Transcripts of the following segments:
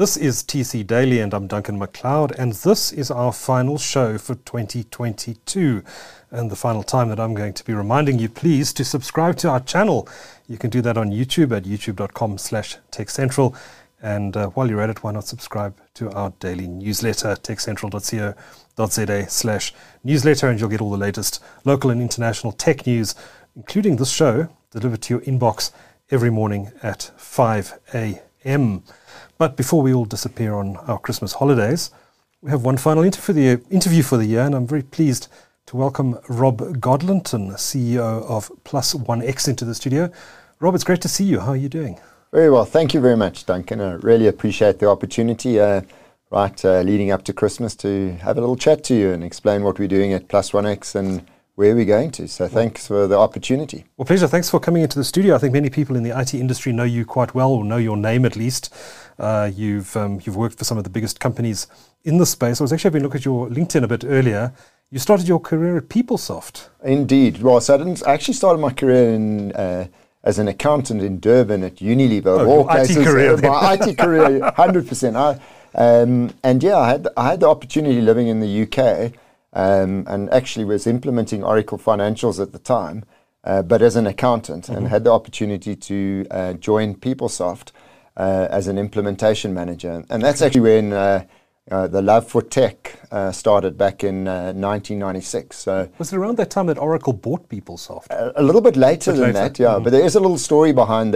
This is TC Daily, and I'm Duncan McLeod, and this is our final show for 2022. And the final time that I'm going to be reminding you, please, to subscribe to our channel. You can do that on YouTube at youtube.com slash techcentral. And uh, while you're at it, why not subscribe to our daily newsletter, techcentral.co.za slash newsletter, and you'll get all the latest local and international tech news, including this show, delivered to your inbox every morning at 5 a.m. But before we all disappear on our Christmas holidays, we have one final interview for the, year, and I'm very pleased to welcome Rob Godlonton, CEO of Plus One X, into the studio. Rob, it's great to see you. How are you doing? Very well. Thank you very much, Duncan. I really appreciate the opportunity, uh, right, uh, leading up to Christmas to have a little chat to you and explain what we're doing at Plus One X and where are we're going to. So thanks for the opportunity. Well, pleasure. Thanks for coming into the studio. I think many people in the IT industry know you quite well, or know your name at least. Uh, you've um, you've worked for some of the biggest companies in the space. I was actually having a look at your LinkedIn a bit earlier. You started your career at PeopleSoft. Indeed. Well, so I didn't I actually started my career in. Uh, as an accountant in Durban at Unilever, oh, all cases, IT career, my IT career, hundred percent. Um, and yeah, I had I had the opportunity living in the UK um, and actually was implementing Oracle Financials at the time, uh, but as an accountant, mm-hmm. and had the opportunity to uh, join PeopleSoft uh, as an implementation manager. And that's actually when uh, uh, the love for tech uh, started back in 1996. So was it around that time that Oracle bought PeopleSoft? A, a little bit later than later. that, yeah. Mm-hmm. But there is a little story behind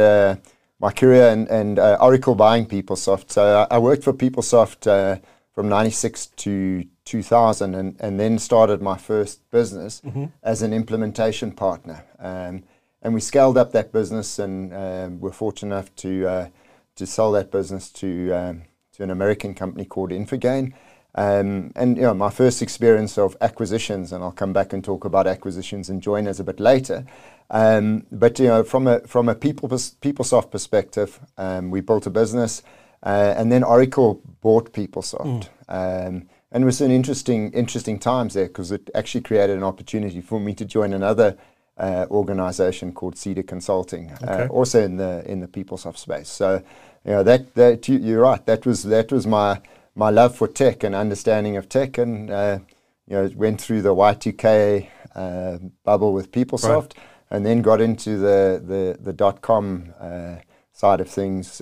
my career and, and Oracle buying PeopleSoft. So I, I worked for PeopleSoft from 96 to 2000 and, and then started my first business mm-hmm. as an implementation partner. Um, and we scaled up that business and um, were fortunate enough to, uh, to sell that business to, um, to an American company called Infogain. Um, and you know, my first experience of acquisitions, and I'll come back and talk about acquisitions and joiners a bit later. Um, but you know, from a from a people PeopleSoft perspective, um, we built a business, uh, and then Oracle bought PeopleSoft. Mm. And it was an interesting, interesting times there because it actually created an opportunity for me to join another uh, organization called Cedar Consulting, uh, okay. uh, also in the in the PeopleSoft space. So, you know, that that you, are right. That was that was my my love for tech and understanding of tech, and uh, you know, went through the Y2K uh, bubble with PeopleSoft, right. and then got into the the the dot com uh, side of things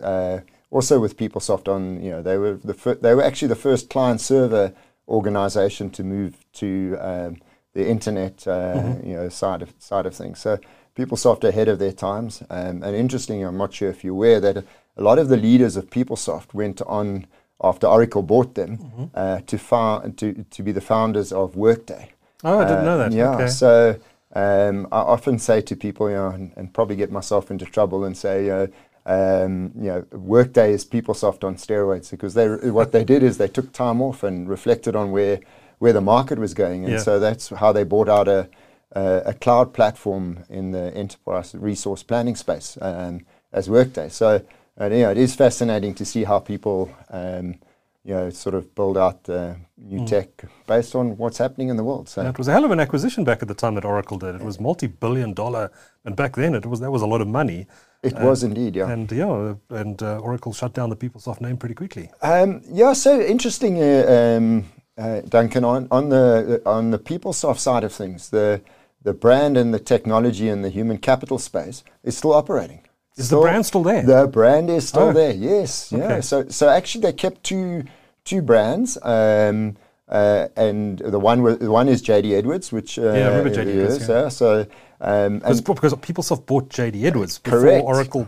also with PeopleSoft on, you know, they were the fir- they were actually the first client server organization to move to um, the internet, uh, mm-hmm. you know, side of side of things. So PeopleSoft ahead of their times. Um, and interesting, I'm not sure if you're aware that a lot of the leaders of PeopleSoft went on after Oracle bought them mm-hmm. uh, to, found, to to be the founders of Workday. Oh, I didn't uh, know that. Yeah, okay. so. Um, I often say to people, you know, and, and, probably get myself into trouble and say, you know, um, you know, Workday is PeopleSoft on steroids because they what they did is they took time off and reflected on where where the market was going, and yeah. so that's how they bought out a, a, a cloud platform in the enterprise resource planning space um, as Workday. So uh, you know, it is fascinating to see how people um, you know sort of build out uh, new mm. tech based on what's happening in the world. So yeah, it was a hell of an acquisition back at the time that Oracle did. It was multi-billion dollar, and back then it was that was a lot of money. It uh, was indeed, yeah. And yeah, and uh, Oracle shut down the PeopleSoft name pretty quickly. Um, yeah, so interesting, uh, um, uh, Duncan. On, on the on the PeopleSoft side of things, the the brand and the technology and the human capital space is still operating. Is still, the brand still there? The brand is still oh. there. Yes. Okay. Yeah. So so actually, they kept two two brands. Um, uh, and the one the one is JD Edwards, which uh, yeah, I remember JD Edwards. Yeah. So um, because, because PeopleSoft bought JD Edwards before. Oracle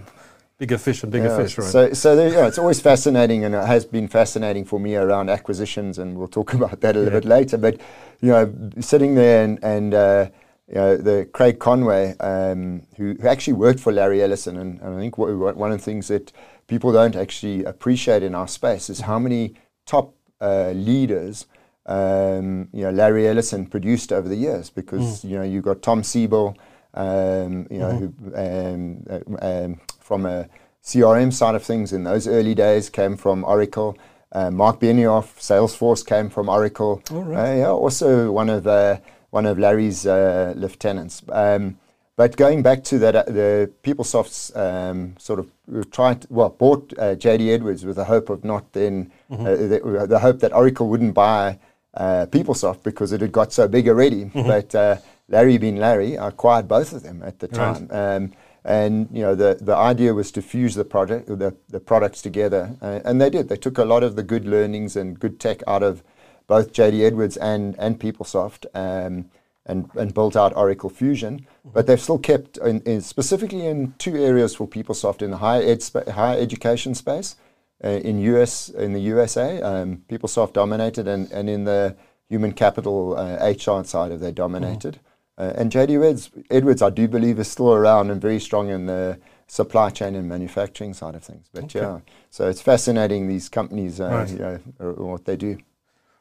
bigger fish and bigger yeah, fish, right? So, so there, yeah, it's always fascinating, and it has been fascinating for me around acquisitions, and we'll talk about that a little yeah. bit later. But you know, sitting there and, and uh, you know, the Craig Conway, um, who, who, actually worked for Larry Ellison, and, and I think what, one of the things that people don't actually appreciate in our space is how many top uh, leaders. Um, you know, Larry Ellison produced over the years because mm. you know you got Tom Siebel, um, you know, mm-hmm. who, um, uh, um, from a CRM side of things in those early days came from Oracle. Uh, Marc Benioff, Salesforce came from Oracle. Oh, right. uh, yeah, also one of uh, one of Larry's uh, lieutenants. Um, but going back to that, uh, the PeopleSoft's um, sort of tried, well, bought uh, JD Edwards with the hope of not then, mm-hmm. uh, the, the, hope that Oracle wouldn't buy uh, PeopleSoft because it had got so big already. Mm-hmm. But uh, Larry being Larry I acquired both of them at the time. Right. Um, and you know the, the idea was to fuse the project the, the products together uh, and they did they took a lot of the good learnings and good tech out of both JD Edwards and and PeopleSoft um, and and built out Oracle Fusion mm-hmm. but they've still kept in, in specifically in two areas for PeopleSoft in the higher ed spa- higher education space uh, in US in the USA um, PeopleSoft dominated and and in the human capital uh, HR side of they dominated mm-hmm. Uh, and JD Edwards, Edwards, I do believe, is still around and very strong in the supply chain and manufacturing side of things. But okay. yeah, so it's fascinating these companies, uh, right. you know, what they do.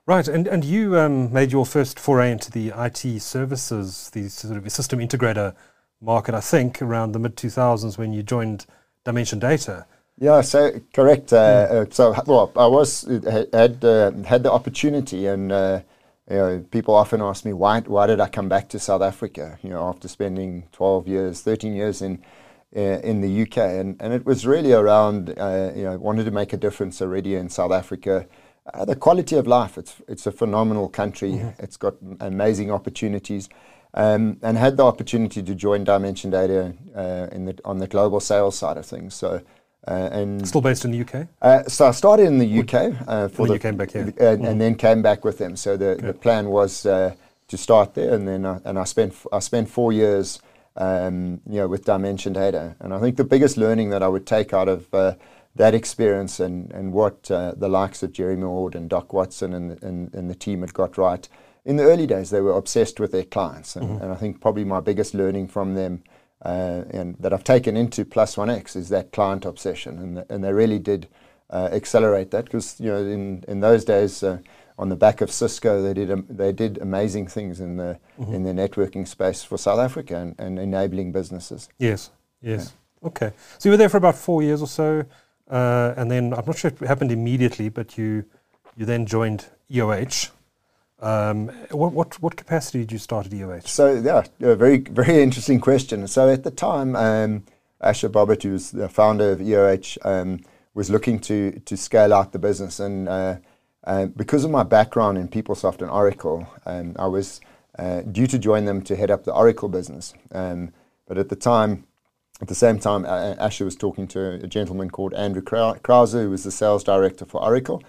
Right, and and you um, made your first foray into the IT services, the sort of system integrator market, I think, around the mid two thousands when you joined Dimension Data. Yeah, so correct. Uh, mm. so well, I was had uh, had the opportunity and uh, you know, people often ask me why why did I come back to South Africa? You know, after spending 12 years, 13 years in uh, in the UK, and and it was really around uh, you know wanted to make a difference already in South Africa. Uh, the quality of life it's it's a phenomenal country. Mm-hmm. It's got amazing opportunities. Um, and had the opportunity to join Dimension Data uh, in the, on the global sales side of things. So uh, and still based in the UK. Uh, so I started in the UK uh, for the, you came back here, and, mm. and, then came back with them. So the, the plan was uh, to start there, and then and I spent I spent four years, um, you know, with Dimension Data, and I think the biggest learning that I would take out of uh, that experience and and what uh, the likes of Jeremy Ord and Doc Watson and, and and the team had got right in the early days, they were obsessed with their clients, and, mm-hmm. and I think probably my biggest learning from them uh, and that I've taken into Plus One X is that client obsession, and and they really did uh, accelerate that because you know in in those days. Uh, on the back of Cisco, they did um, they did amazing things in the mm-hmm. in the networking space for South Africa and, and enabling businesses. Yes, yes, okay. So you were there for about four years or so, uh, and then I'm not sure it happened immediately, but you you then joined EOH. Um, what, what, what capacity did you start at EOH? So yeah, a very very interesting question. So at the time, um, Asher Bohbot, who was the founder of EOH, um, was looking to to scale out the business, and uh, uh, because of my background in PeopleSoft and Oracle, um, I was uh, due to join them to head up the Oracle business. Um, but at the time, at the same time, Asher was talking to a gentleman called Andrew Krause, who was the sales director for Oracle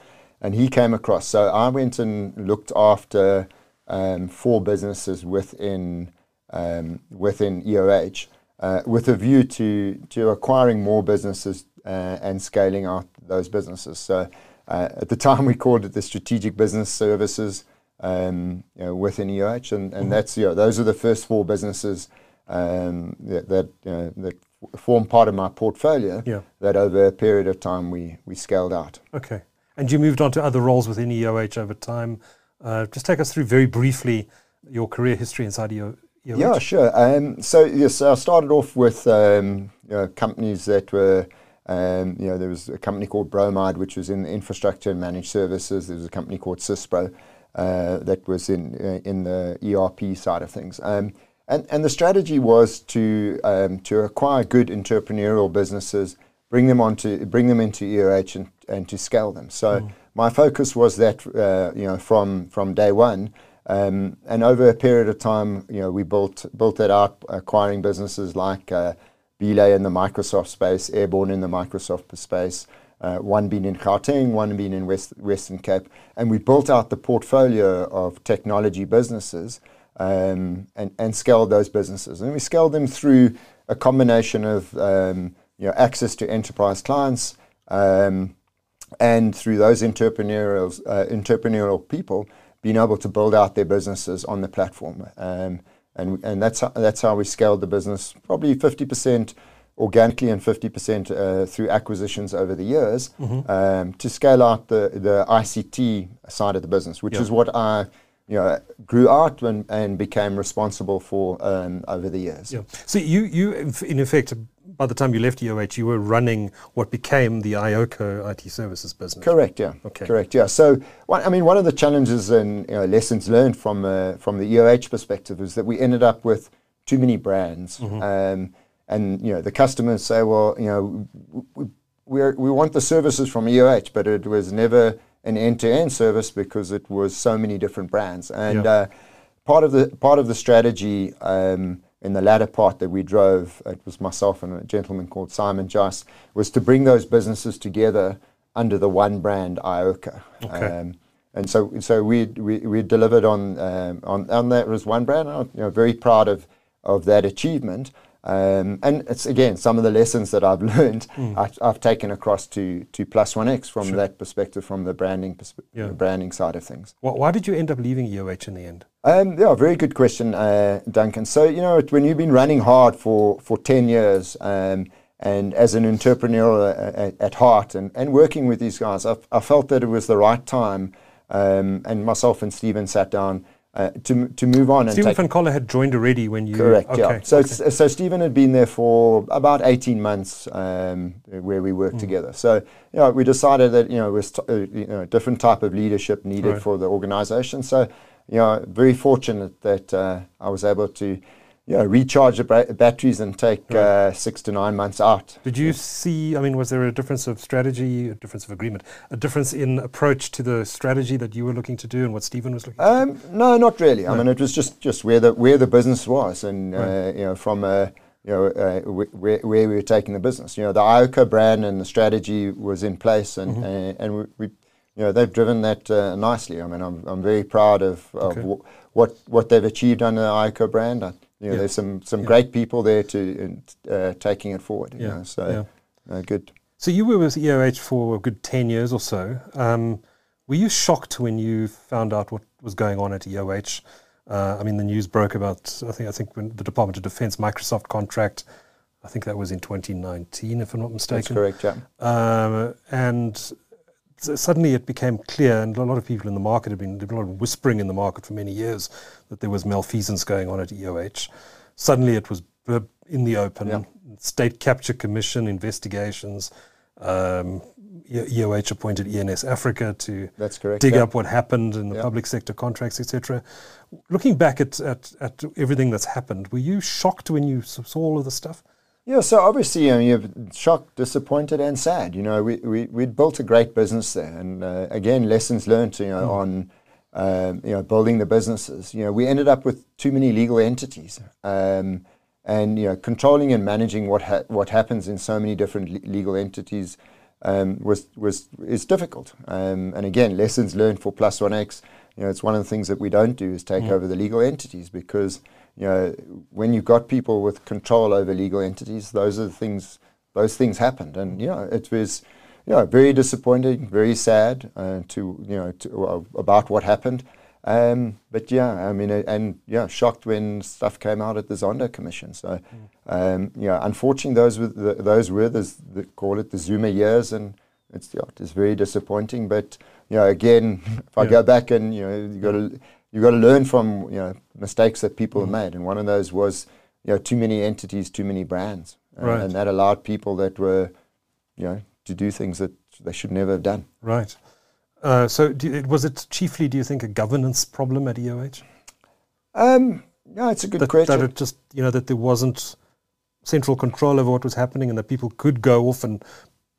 and he came across. So I went and looked after um, four businesses within um, within EOH uh, with a view to to acquiring more businesses uh, and scaling out those businesses. So uh, at the time we called it the strategic business services um, you know, within EOH, and, and mm-hmm. that's you know, those are the first four businesses um, that that, that form part of my portfolio. Yeah. That over a period of time we we scaled out. Okay. And you moved on to other roles within EOH over time. Uh, just take us through very briefly your career history inside EOH. Yeah, sure. Um, so yes, I started off with um, you know, companies that were, um, you know, there was a company called Bromide, which was in infrastructure and managed services. There was a company called Cispro uh, that was in uh, in the ERP side of things. Um, and and the strategy was to um, to acquire good entrepreneurial businesses bring them onto bring them into EOH and, and to scale them. So mm. my focus was that uh, you know from from day one. Um, and over a period of time, you know, we built built that out, acquiring businesses like uh, Belay in the Microsoft space, Airborne in the Microsoft space, uh, one being in Gauteng, one being in West, Western Cape, and we built out the portfolio of technology businesses um, and, and scaled those businesses. And we scaled them through a combination of um, you know, access to enterprise clients, um, and through those entrepreneurial uh, entrepreneurial people being able to build out their businesses on the platform. Um, and and that's how, that's how we scaled the business, probably fifty percent organically and fifty percent uh, through acquisitions over the years mm-hmm. um, to scale out the the ICT side of the business, which is what I you know, grew out and, and became responsible for um, over the years. Yeah. So you, you, in effect, by the time you left EOH, you were running what became the iOCO IT services business. Correct. Yeah. Okay. Correct. Yeah. So, I mean, one of the challenges and you know, lessons learned from uh, from the EOH perspective is that we ended up with too many brands. Mm-hmm. Um, and you know the customers say, well, you know, we, we, we want the services from EOH, but it was never an end-to-end service because it was so many different brands. And uh, part of the part of the strategy um, in the latter part that we drove, it was myself and a gentleman called Simon Joss, was to bring those businesses together under the one brand iOCO. Okay. Um, and so, so we we, we delivered on um, on on that was one brand. I'm you know, very proud of of that achievement. Um, and it's again some of the lessons that I've learned mm. I, have taken across to to Plus One X from sure. that perspective, from the branding persp- yeah. the branding side of things. Well, why did you end up leaving EOH in the end? Um, yeah, very good question, uh, Duncan. So you know when you've been running hard for for ten years. Um, and as an entrepreneur at, at, heart and, and working with these guys, I, I felt that it was the right time. Um, and myself and Stephen sat down uh, to to move on. Stephen and Van Coller had joined already when you correct. Okay, yeah. So okay. so Stephen had been there for about eighteen months um, where we worked mm. together. So you know we decided that you know it was t- uh, you know a different type of leadership needed right. for the organisation. So you know very fortunate that uh, I was able to you know, recharge the ba- batteries and take right. uh, six to nine months out. Did you see? I mean, was there a difference of strategy, a difference of agreement, a difference in approach to the strategy that you were looking to do and what Stephen was looking um? No, not really. No. I mean, it was just, just where the where the business was, and uh, right. uh, you know, from a you know, uh, where, where we were taking the business. You know, the iOCO brand and the strategy was in place, and mm-hmm. uh, and we, we, you know, they've driven that uh, nicely. I mean, I'm, I'm very proud of, of okay. w- what what they've achieved under the iOCO brand. I, you know, yeah. there's some some yeah. great people there to uh, taking it forward. yeah. Know, so uh, good. So you were with EOH for a good ten years or so. Um, were you shocked when you found out what was going on at EOH? Uh, I mean, the news broke about I think I think when the Department of Defense Microsoft contract. I think that was in 2019, if I'm not mistaken. That's correct. Yeah. Um, and suddenly it became clear, and a lot of people in the market have been, a lot of whispering in the market for many years that there was malfeasance going on at EOH. Suddenly it was in the open. Yeah. State Capture Commission investigations. Um, EOH appointed ENS Africa to That's correct, dig yeah. up what happened in the yeah. public sector contracts, etc. Looking back at, at, at everything that's happened, were you shocked when you saw all of the stuff? Yeah, so obviously, you know, you're shocked, disappointed, and sad. You know, we, we, we'd built a great business there. And uh, again, lessons learned, you know, mm. on, um, you know, building the businesses. You know, we ended up with too many legal entities. Um, and, you know, controlling and managing what, ha- what happens in so many different le- legal entities um, was, was, is difficult. Um, and again, lessons learned for Plus One X. You know, it's one of the things that we don't do is take mm. over the legal entities because – you know, when you've got people with control over legal entities, those are the things. Those things happened, and you know, it was, you know, very disappointing, very sad uh, to you know to, uh, about what happened. Um, but yeah, I mean, uh, and yeah, shocked when stuff came out at the Zondo Commission. So, um, yeah, unfortunately, those were the, those were the, the, call it the Zuma years, and it's yeah, it's very disappointing. But you know, again, if I yeah. go back and you know, you got to you've got to learn from you know mistakes that people mm. have made, and one of those was you know too many entities, too many brands, right. and that allowed people that were you know to do things that they should never have done. Right. Uh, so you, was it chiefly, do you think, a governance problem at EOH? Um, yeah, it's a good that, question. That it just you know that there wasn't central control over what was happening, and that people could go off and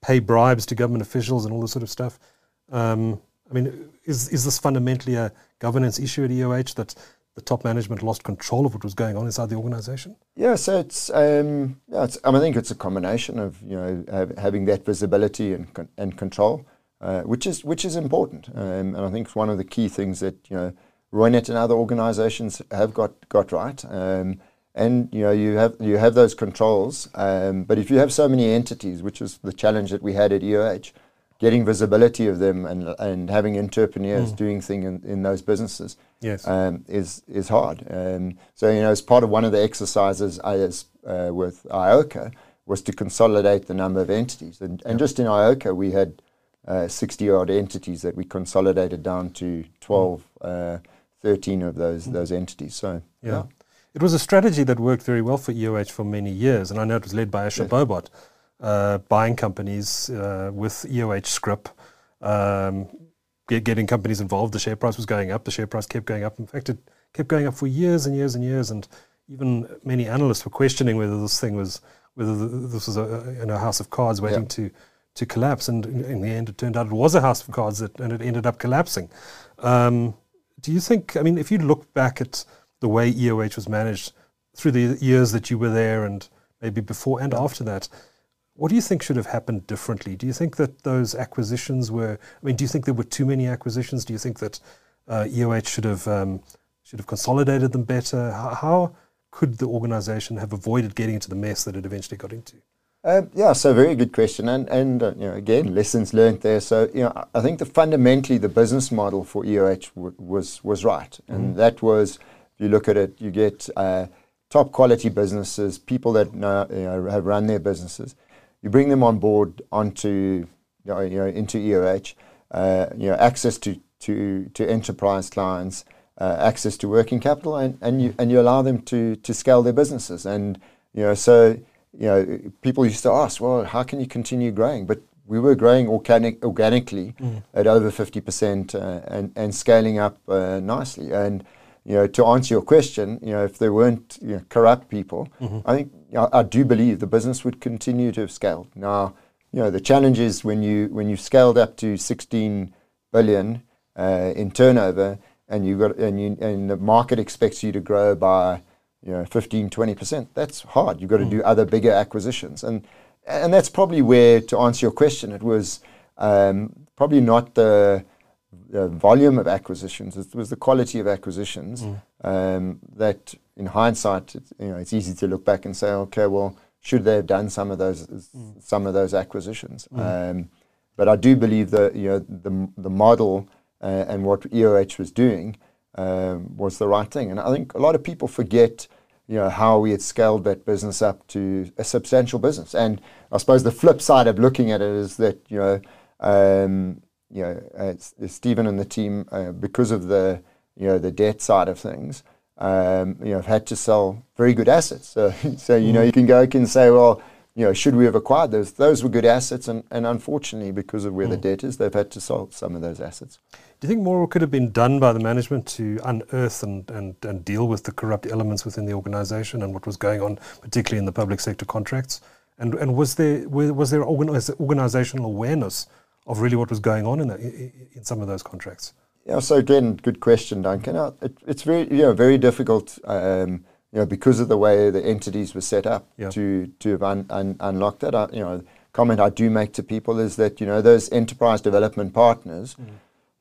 pay bribes to government officials and all this sort of stuff. Um, I mean, is is this fundamentally a governance issue at EOH that the top management lost control of what was going on inside the organization? Yeah, so it's, um, yeah, it's, I, mean, I think it's a combination of you know having that visibility and and control, uh, which is which is important, um, and I think it's one of the key things that you know Reunert and other organizations have got got right. Um, and you know you have you have those controls, um, but if you have so many entities, which is the challenge that we had at EOH, getting visibility of them and and having entrepreneurs mm. doing things in, in those businesses yes. um, is is hard. Um, so you know, as part of one of the exercises as uh, with iOCO was to consolidate the number of entities, and, and just in iOCO we had uh, 60 odd entities that we consolidated down to 12, mm. uh, 13 of those mm. those entities. So yeah. yeah. It was a strategy that worked very well for EOH for many years, and I know it was led by Asher yes. Bohbot uh, buying companies uh, with EOH scrip, um, get, getting companies involved. The share price was going up. The share price kept going up. In fact, it kept going up for years and years and years. And even many analysts were questioning whether this thing was whether this was a, house of cards waiting yeah. to to collapse. And in the end, it turned out it was a house of cards, that, and it ended up collapsing. Um, do you think? I mean, if you look back at the way EOH was managed through the years that you were there, and maybe before and after that. What do you think should have happened differently? Do you think that those acquisitions were? I mean, do you think there were too many acquisitions? Do you think that uh, EOH should have um, should have consolidated them better? How, how, could the organisation have avoided getting into the mess that it eventually got into? Uh, yeah, so very good question, and and uh, you know again lessons learned there. So you know I think the fundamentally the business model for EOH w- was was right, and mm. that was if you look at it, you get uh, top quality businesses, people that know, you know, have run their businesses. You bring them on board onto you know, you know into EOH, uh, you know access to to to enterprise clients uh, access to working capital, and, and you and you allow them to to scale their businesses. And you know, so you know, people used to ask, well, how can you continue growing? But we were growing organic, organically mm. at over fifty percent uh, and and scaling up uh, nicely. And you know, to answer your question, you know, if there weren't you know, corrupt people, mm-hmm. I think I, I do believe the business would continue to have scaled. Now, you know, the challenge is when you when you've scaled up to 16 billion uh, in turnover, and you got and you and the market expects you to grow by you know 15 20 percent that's hard you've got to mm. do other bigger acquisitions and and that's probably where to answer your question it was um, probably not the, the, volume of acquisitions it was the quality of acquisitions mm. um, that in hindsight it, you know it's easy to look back and say okay well should they have done some of those mm. some of those acquisitions mm. um, but I do believe that you know the the model uh, and what EOH was doing um, was the right thing. And I think a lot of people forget, you know, how we had scaled that business up to a substantial business. And I suppose the flip side of looking at it is that, you know, um, you know, uh, Stephen and the team, uh, because of the, you know, the debt side of things, um, you know, have had to sell very good assets. So, so you know, you can go and say, well, you know, should we have acquired those? Those were good assets, and, and unfortunately, because of where mm. the debt is, they've had to sell some of those assets. Do you think more could have been done by the management to unearth and, and, and deal with the corrupt elements within the organisation and what was going on, particularly in the public sector contracts? And, and was there was there organisational awareness of really what was going on in, the, in some of those contracts? Yeah. So again, good question, Duncan. Uh, it, it's very you know very difficult. Um, you know, because of the way the entities were set up yeah. to to have un, un, unlocked that. I, you know, comment I do make to people is that you know those enterprise development partners mm.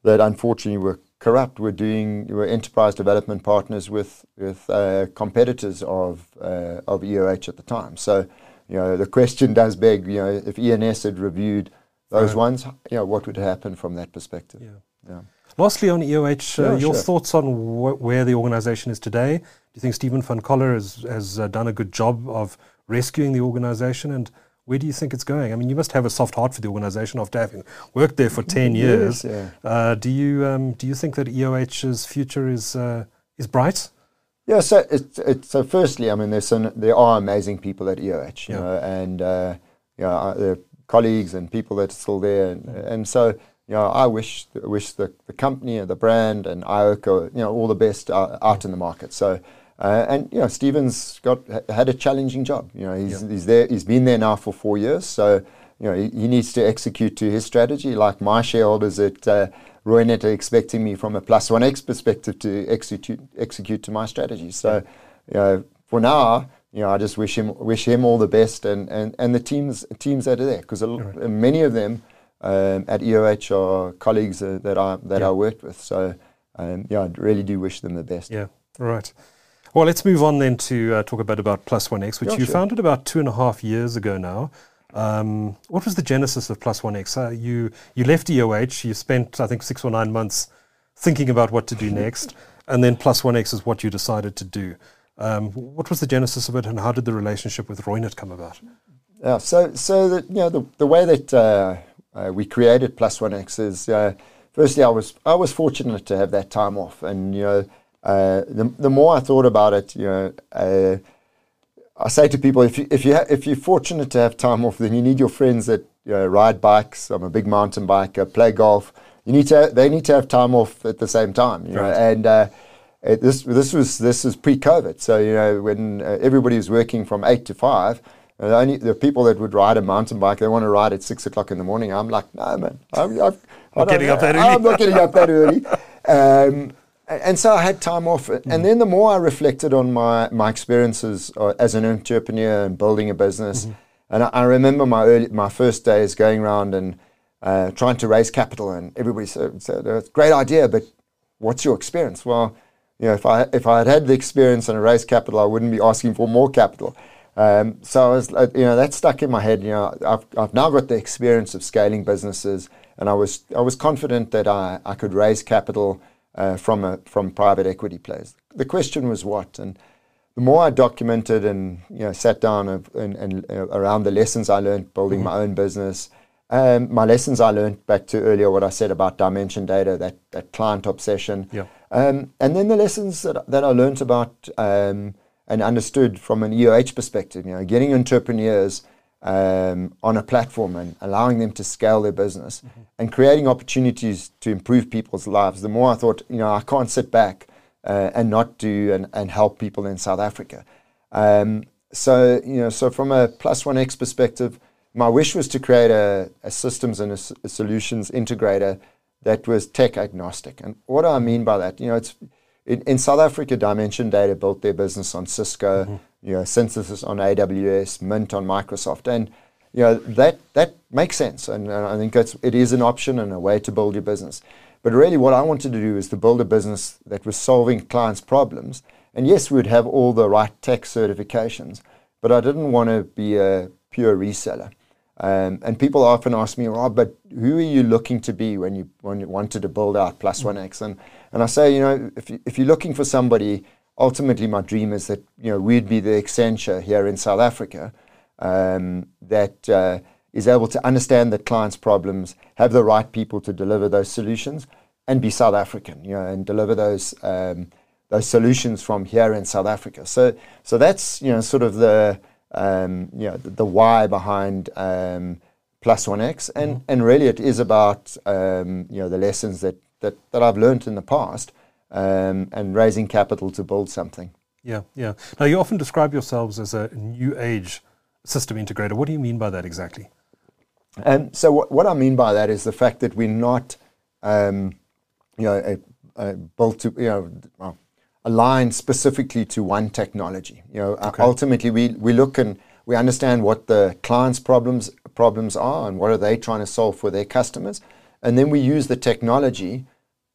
that unfortunately were corrupt were doing were enterprise development partners with with uh, competitors of uh, of EOH at the time. So you know the question does beg you know if ENS had reviewed those right. ones, you know what would happen from that perspective. Yeah. yeah. Lastly, on EOH, uh, your sure. thoughts on wh- where the organisation is today? Do you think Stephen van Coller has, has uh, done a good job of rescuing the organisation? And where do you think it's going? I mean, you must have a soft heart for the organisation after having worked there for 10 years. Yes, yeah. uh, do, you, um, do you think that EOH's future is, uh, is bright? Yeah, so it's, it's, so firstly, I mean, there's some, there are amazing people at EOH, you yeah. know, and uh, you know, uh, colleagues and people that are still there, and, and so you know, I wish wish the, the company and the brand and IOCO, you know, all the best uh, out in the market. So, uh, and you know, Stephen's got had a challenging job. You know, he's, he's there. He's been there now for four years. So, you know, he, he needs to execute to his strategy. Like my shareholders at uh, Reunert are expecting me from a plus one X perspective to execute execute to my strategy. So, you know, for now, you know, I just wish him wish him all the best and and, and the teams teams that are there because right. many of them um, at EOH are colleagues uh, that I that yeah. I worked with. So um, yeah, I really do wish them the best. Yeah, right. Well, let's move on then to uh, talk a bit about Plus One X, which yeah, you sure. founded about two and a half years ago now. Um, what was the genesis of Plus One X? Uh, you you left EOH. You spent I think six or nine months thinking about what to do next, and then Plus One X is what you decided to do. Um, what was the genesis of it, and how did the relationship with Reunert come about? Yeah, so so the, you know the the way that uh, uh, we created Plus One X is uh, firstly I was I was fortunate to have that time off, and you know uh, the the more I thought about it, you know. Uh, I say to people, if you if you ha- if you're fortunate to have time off, then you need your friends that you know, ride bikes. I'm a big mountain biker, play golf. You need to they need to have time off at the same time, you right. know. And uh, it, this this was this is pre-COVID. So you know when uh, everybody was working from eight to five, the only the people that would ride a mountain bike, they want to ride at six o'clock in the morning. I'm like, no man, I'm, I'm not getting up that early. I'm not getting up that early. Um, and so I had time off. Mm. And then the more I reflected on my, my experiences uh, as an entrepreneur and building a business, mm-hmm. and I, I, remember my early, my first days going around and uh, trying to raise capital, and everybody said, said "It's a great idea, but what's your experience?" Well, you know, if I if I had had the experience and raised capital, I wouldn't be asking for more capital. Um, so I was, you know, that stuck in my head. You know, I've, I've now got the experience of scaling businesses, and I was I was confident that I, I could raise capital uh, from a, from private equity players. The question was what, and the more I documented and you know sat down and, and, and uh, around the lessons I learned building mm-hmm. my own business, um, my lessons I learned back to earlier, what I said about dimension data, that, that client obsession. Yeah. Um, and then the lessons that, that I learned about um, and understood from an EOH perspective, you know, getting entrepreneurs um, on a platform and allowing them to scale their business mm-hmm. and creating opportunities to improve people's lives. The more I thought, you know, I can't sit back uh, and not do and, and help people in South Africa. Um, so, you know, so from a plus one X perspective, my wish was to create a, a systems and a, a, solutions integrator that was tech agnostic. And what do I mean by that? You know, it's in, in South Africa, Dimension Data built their business on Cisco, mm-hmm. you know, Synthesis on AWS, Mint on Microsoft, and you know that that makes sense. And, and I think it's, it is an option and a way to build your business. But really, what I wanted to do is to build a business that was solving clients' problems. And yes, we would have all the right tech certifications, but I didn't want to be a pure reseller. Um, and people often ask me, Rob, but who are you looking to be when you when you wanted to build out Plus One X? And and I say, you know, if you, if you're looking for somebody, ultimately my dream is that you know we'd be the Accenture here in South Africa um, that uh, is able to understand the client's problems, have the right people to deliver those solutions, and be South African, you know, and deliver those. Um, those solutions from here in South Africa. So, so that's you know sort of the um, you know, the, the why behind um, Plus One X, and mm-hmm. and really it is about um, you know the lessons that that that I've learned in the past, um, and raising capital to build something. Yeah, yeah. Now you often describe yourselves as a new age system integrator. What do you mean by that exactly? And um, so what, what I mean by that is the fact that we're not, um, you know, a, a built to you know. Well, aligned specifically to one technology. You know, uh, okay. ultimately we, we look and we understand what the client's problems problems are and what are they trying to solve for their customers, and then we use the technology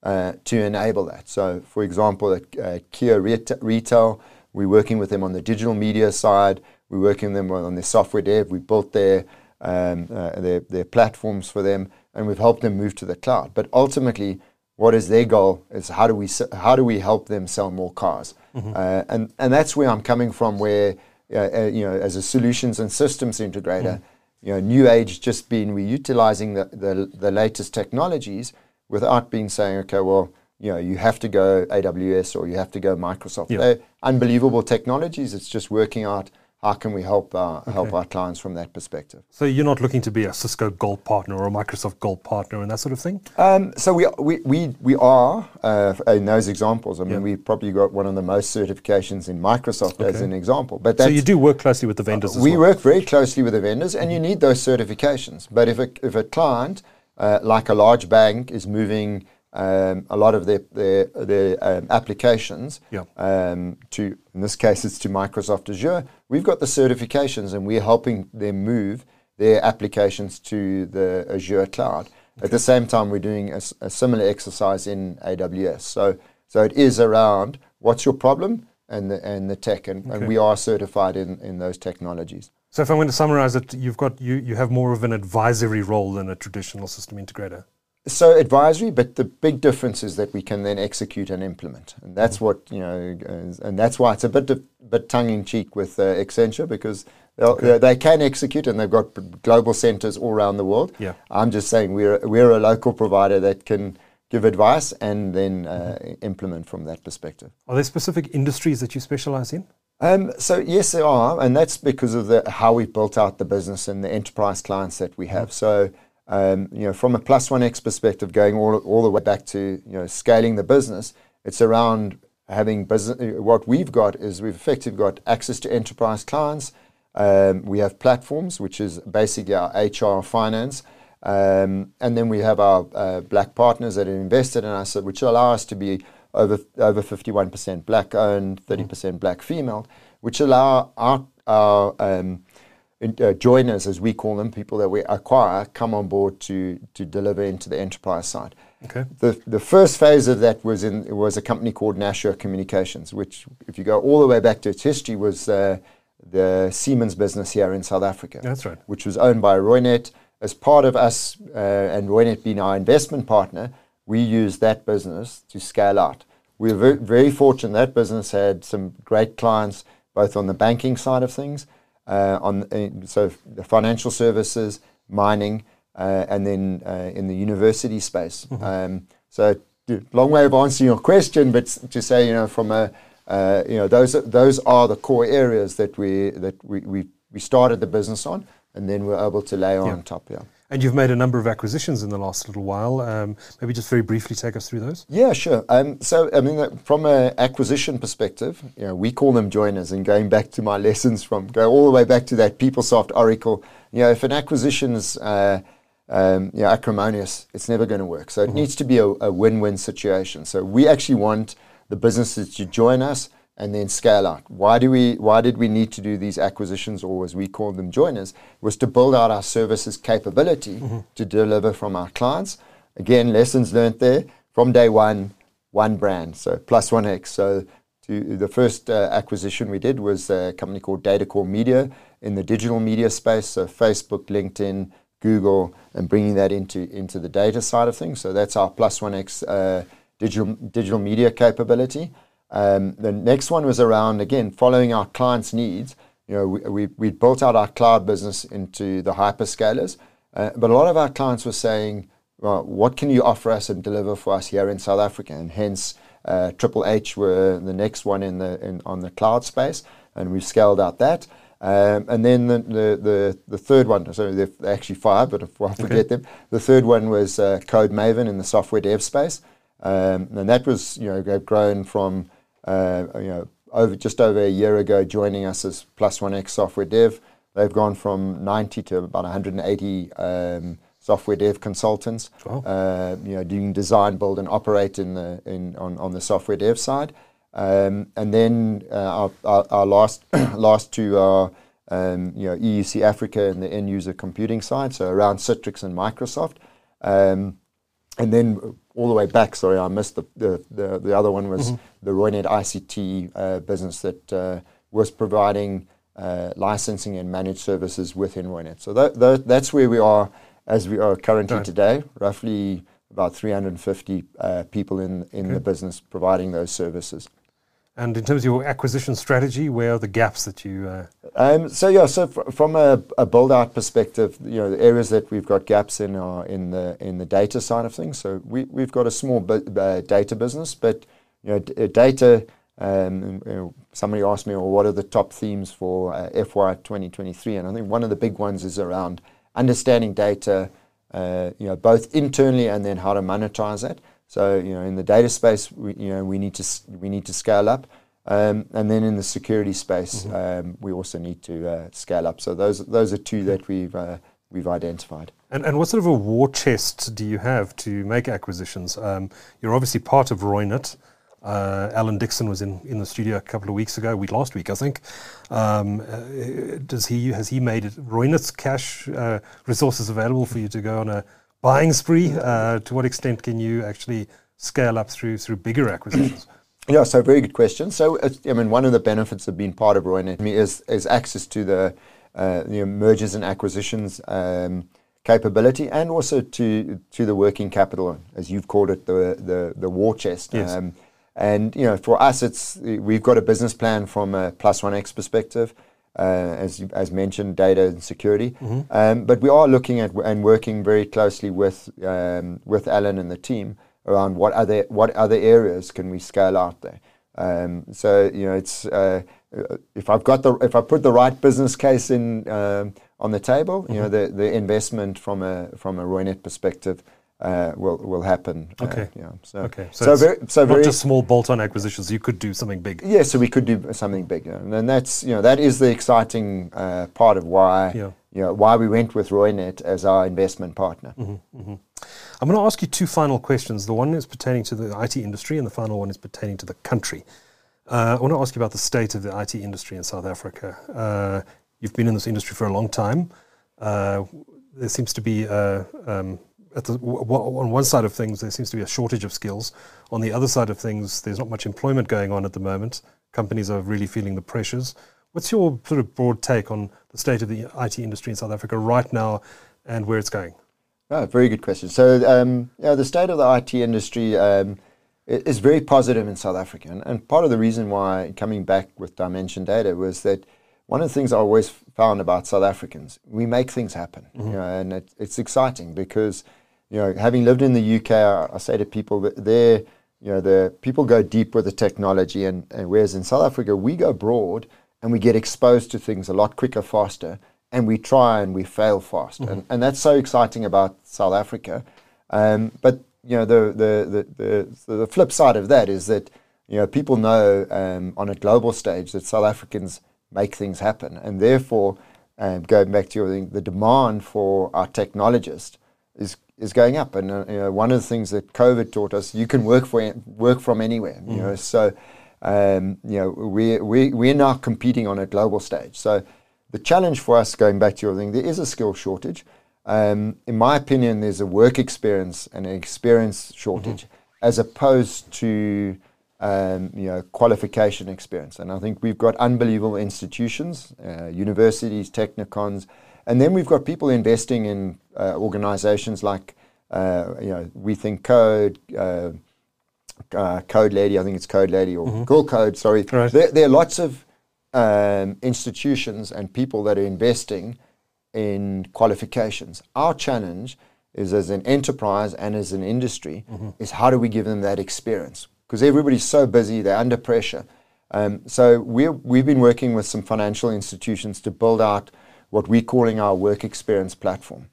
uh, to enable that. So, for example, at uh, Kia Retail, we're working with them on the digital media side. We're working with them on their software dev. We built their um, uh, their, their platforms for them, and we've helped them move to the cloud. But ultimately, what is their goal is how do we how do we help them sell more cars mm-hmm. uh, and and that's where I'm coming from where uh, uh, you know as a solutions and systems integrator mm. you know new age just been we utilizing the, the the latest technologies without being saying okay well you know you have to go AWS or you have to go Microsoft yep. they're unbelievable technologies it's just working out how can we help our, okay. help our clients from that perspective? So you're not looking to be a Cisco Gold partner or a Microsoft Gold partner and that sort of thing? Um, so we, we, we, we are uh, in those examples. I mean, we've probably got one of the most certifications in Microsoft okay. as an example. But so you do work closely with the vendors. Uh, we well. work very closely with the vendors, and you need those certifications. But if a, if a client, uh, like a large bank, is moving um, a lot of their their, their um, applications yeah. um, to in this case it's to Microsoft Azure. We've got the certifications and we're helping them move their applications to the Azure cloud. Okay. At the same time, we're doing a, a, similar exercise in AWS. So so it is around what's your problem and the and the tech and, okay. and we are certified in, in those technologies. So if I'm going to summarize it, you've got you you have more of an advisory role than a traditional system integrator so advisory, but the big difference is that we can then execute and implement, and that's mm. what you know, and that's why it's a bit of, bit tongue in cheek with uh, Accenture because okay. they can execute and they've got global centers all around the world. Yeah. I'm just saying we're we're a local provider that can give advice and then uh, mm-hmm. implement from that perspective. Are there specific industries that you specialize in? Um, so yes, there are, and that's because of the how we built out the business and the enterprise clients that we have. Mm. So um, you know, from a plus one X perspective, going all, all the way back to you know scaling the business, it's around having business. What we've got is we've effectively got access to enterprise clients. Um, we have platforms, which is basically our HR finance. Um, and then we have our uh, black partners that are invested in us, which allow us to be over over 51% black owned, 30% mm. black female, which allow our, our um, uh, joiners, as we call them, people that we acquire, come on board to to deliver into the enterprise side. Okay. The the first phase of that was in was a company called Nashua Communications, which, if you go all the way back to its history, was uh, the Siemens business here in South Africa. That's right. Which was owned by Reunert. As part of us uh, and Reunert being our investment partner, we used that business to scale out. We were very, very fortunate that business had some great clients, both on the banking side of things on uh, so the financial services, mining, uh, and then in the university space. Mm-hmm. Um, so long way of answering your question, but to say you know from a uh, you know those those are the core areas that we that we, we, we started the business on, and then we're able to lay on yeah. top. Yeah. And you've made a number of acquisitions in the last little while. Um, maybe just very briefly take us through those. Yeah, sure. Um, so, I mean, from an acquisition perspective, you know, we call them joiners. And going back to my lessons from go all the way back to that PeopleSoft Oracle, you know, if an acquisition is uh, um, you know, acrimonious, it's never going to work. So it mm-hmm. needs to be a, a win-win situation. So we actually want the businesses to join us and then scale out. Why do we? Why did we need to do these acquisitions, or as we call them, joiners? Was to build out our services capability mm-hmm. to deliver from our clients. Again, lessons learned there from day one. One brand, so plus one X. So to, the first uh, acquisition we did was a company called Datacore Media in the digital media space, so Facebook, LinkedIn, Google, and bringing that into into the data side of things. So that's our plus one X uh, digital digital media capability. Um, the next one was around, again, following our clients' needs. You know, we, we, we built out our cloud business into the hyperscalers, uh, but a lot of our clients were saying, well, what can you offer us and deliver for us here in South Africa? And hence, uh, Triple H were the next one in the in, on the cloud space, and we've scaled out that. Um, and then the, the, the, the, third one, so they're actually five, but if I forget okay. them, the third one was uh, Code Maven in the software dev space. Um, and that was, you know, grown from uh, you know, over just over a year ago, joining us as Plus One X Software Dev. They've gone from 90 to about 180 um, software dev consultants. Wow. Uh, you know, doing design, build, and operate in the in on, on the software dev side. Um, and then uh, our, our, our, last last two are um, you know EUC Africa and the end user computing side, so around Citrix and Microsoft. Um, and then all the way back, sorry, I missed the, the, the, the other one was mm-hmm. the Reunert ICT uh, business that uh, was providing uh, licensing and managed services within Reunert. So that, that, that's where we are as we are currently right. today, roughly about 350 uh, people in, in okay. the business providing those services. And in terms of your acquisition strategy, where are the gaps that you? Uh um, so yeah, so fr- from a, a build-out perspective, you know, the areas that we've got gaps in are in the in the data side of things. So we we've got a small uh, data business, but you know, d- uh, data. Um, you know, somebody asked me, well, what are the top themes for uh, FY 2023? And I think one of the big ones is around understanding data, uh, you know, both internally and then how to monetize it. So you know, in the data space, we, you know, we need to we need to scale up, um, and then in the security space, mm-hmm. um, we also need to uh, scale up. So those those are two that we've uh, we've identified. And, and what sort of a war chest do you have to make acquisitions? Um, you're obviously part of Reunert. Uh, Alan Dickson was in, in the studio a couple of weeks ago, week last week, I think. Um, uh, does he has he made Reunert's cash uh, resources available for you to go on a buying spree? Uh, to what extent can you actually scale up through through bigger acquisitions? Yeah, so very good question. So, I mean, one of the benefits of being part of Reunert is is access to the uh, you know, mergers and acquisitions um, capability, and also to to the working capital, as you've called it, the the, the war chest. Yes. Um, and you know, for us, it's we've got a business plan from a plus one X perspective as as mentioned, data and security. Mm-hmm. Um, but we are looking at and working very closely with um, with Alan and the team around what other what other areas can we scale out there. Um, so you know, it's uh, if I've got the if I put the right business case in um, on the table, mm-hmm. you know, mm-hmm. the the investment from a from a Reunert perspective. Uh, will will happen. Uh, okay. yeah. So, okay. So, so, very, so not very, just small bolt-on acquisitions. You could do something big. Yeah. So we could do something bigger, and that's you know that is the exciting uh, part of why yeah. you know why we went with Reunert as our investment partner. Mm-hmm, mm-hmm. I'm going to ask you two final questions. The one is pertaining to the IT industry, and the final one is pertaining to the country. Uh, I want to ask you about the state of the IT industry in South Africa. Uh, you've been in this industry for a long time. Uh, there seems to be um, at the, w- on one side of things, there seems to be a shortage of skills. On the other side of things, there's not much employment going on at the moment. Companies are really feeling the pressures. What's your sort of broad take on the state of the IT industry in South Africa right now and where it's going? Oh, very good question. So, um, yeah, the state of the IT industry um, is very positive in South Africa. And, and, part of the reason why coming back with Dimension Data was that one of the things I always found about South Africans, we make things happen. Mm-hmm. You know, and it, it's exciting because – you know, having lived in the UK, I, I say to people that there, you know, the people go deep with the technology, and, and whereas in South Africa we go broad and we get exposed to things a lot quicker, faster, and we try and we fail fast, mm-hmm. and, and that's so exciting about South Africa. Um, but you know, the, the the, the the flip side of that is that you know people know um, on a global stage that South Africans make things happen, and therefore, um, going back to your thing, the demand for our technologists is is going up. And uh, you know, one of the things that COVID taught us, you can work for work from anywhere. Mm. You know, so um, you know we we we're now competing on a global stage. So the challenge for us, going back to your thing, there is a skill shortage. Um, in my opinion, there's a work experience and an experience shortage, mm-hmm. as opposed to um, you know qualification experience. And I think we've got unbelievable institutions, uh, universities, technikons and then we've got people investing in uh, organizations like, uh, you know, We Think Code, uh, uh, Code Lady, I think it's Code Lady, or mm-hmm. Girl Code, sorry. Right. There, there, are lots of um, institutions and people that are investing in qualifications. Our challenge is as an enterprise and as an industry mm-hmm. is how do we give them that experience? Because everybody's so busy, they're under pressure. Um, so we we've been working with some financial institutions to build out – what we're calling our work experience platform.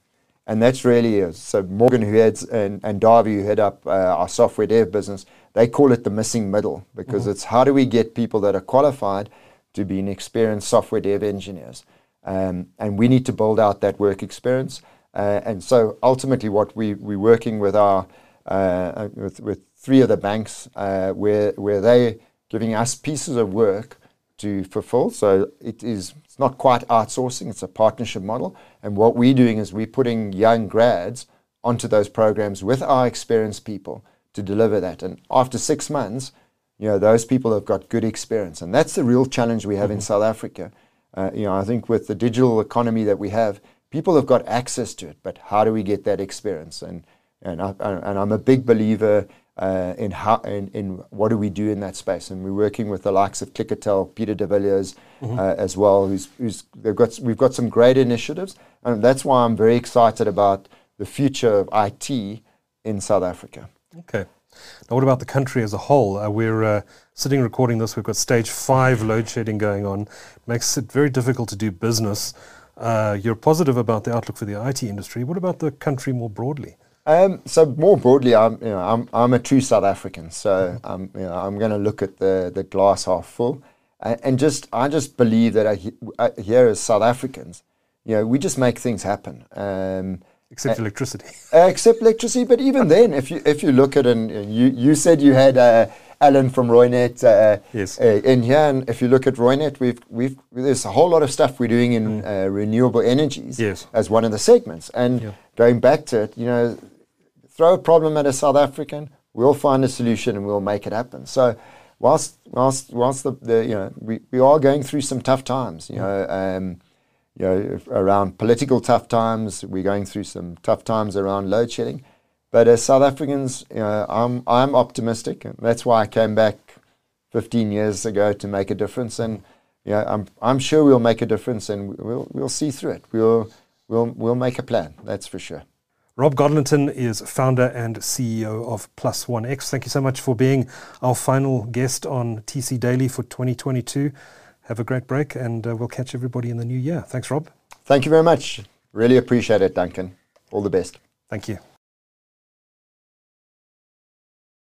And that's really is. So Morgan, who heads, and, and Darby, who head up uh, our software dev business, they call it the missing middle because mm-hmm. it's how do we get people that are qualified to be an experienced software dev engineers. Um, and we need to build out that work experience. Uh, and so ultimately what we, we're working with our, uh, with, with three of the banks uh, where, where they're giving us pieces of work to fulfill. So it is it's not quite outsourcing, it's a partnership model. And what we're doing is we're putting young grads onto those programs with our experienced people to deliver that. And after six months, you know, those people have got good experience. And that's the real challenge we have mm-hmm. in South Africa. Uh, you know, I think with the digital economy that we have, people have got access to it, but how do we get that experience? And, and, I, and I'm a big believer uh, in, how, in, in what do we do in that space. And we're working with the likes of Clickatell, Pieter de Villiers mm-hmm. uh, as well, who's, who's they've got, we've got some great initiatives. And that's why I'm very excited about the future of IT in South Africa. Okay. Now, what about the country as a whole? Uh, we're uh, sitting recording this. We've got stage five load shedding going on. Makes it very difficult to do business. Uh, you're positive about the outlook for the IT industry. What about the country more broadly? Um, so more broadly, I'm you know I'm I'm a true South African, so I'm you know I'm going to look at the the glass half full, and, and just I just believe that I, I, here as South Africans, you know, we just make things happen. Um, except uh, electricity. Uh, except electricity, but even then, if you if you look at and you you said you had uh, Alan from Reunert uh, yes. Uh, in here, and if you look at Reunert, we've we've there's a whole lot of stuff we're doing in mm. Uh, renewable energies yes. as one of the segments, and yeah. going back to it, you know throw a problem at a South African, we'll find a solution and we'll make it happen. So, whilst whilst whilst the, the you know we, we are going through some tough times, you know, um, you know around political tough times, we're going through some tough times around load shedding. But as South Africans, you know, I'm I'm optimistic, and that's why I came back 15 years ago to make a difference. And you know, I'm I'm sure we'll make a difference, and we'll we'll see through it. We'll we'll we'll make a plan. That's for sure. Rob Godlonton is founder and CEO of Plus One X. Thank you so much for being our final guest on TC Daily for 2022. Have a great break, and uh, we'll catch everybody in the new year. Thanks, Rob. Thank you very much. Really appreciate it, Duncan. All the best. Thank you.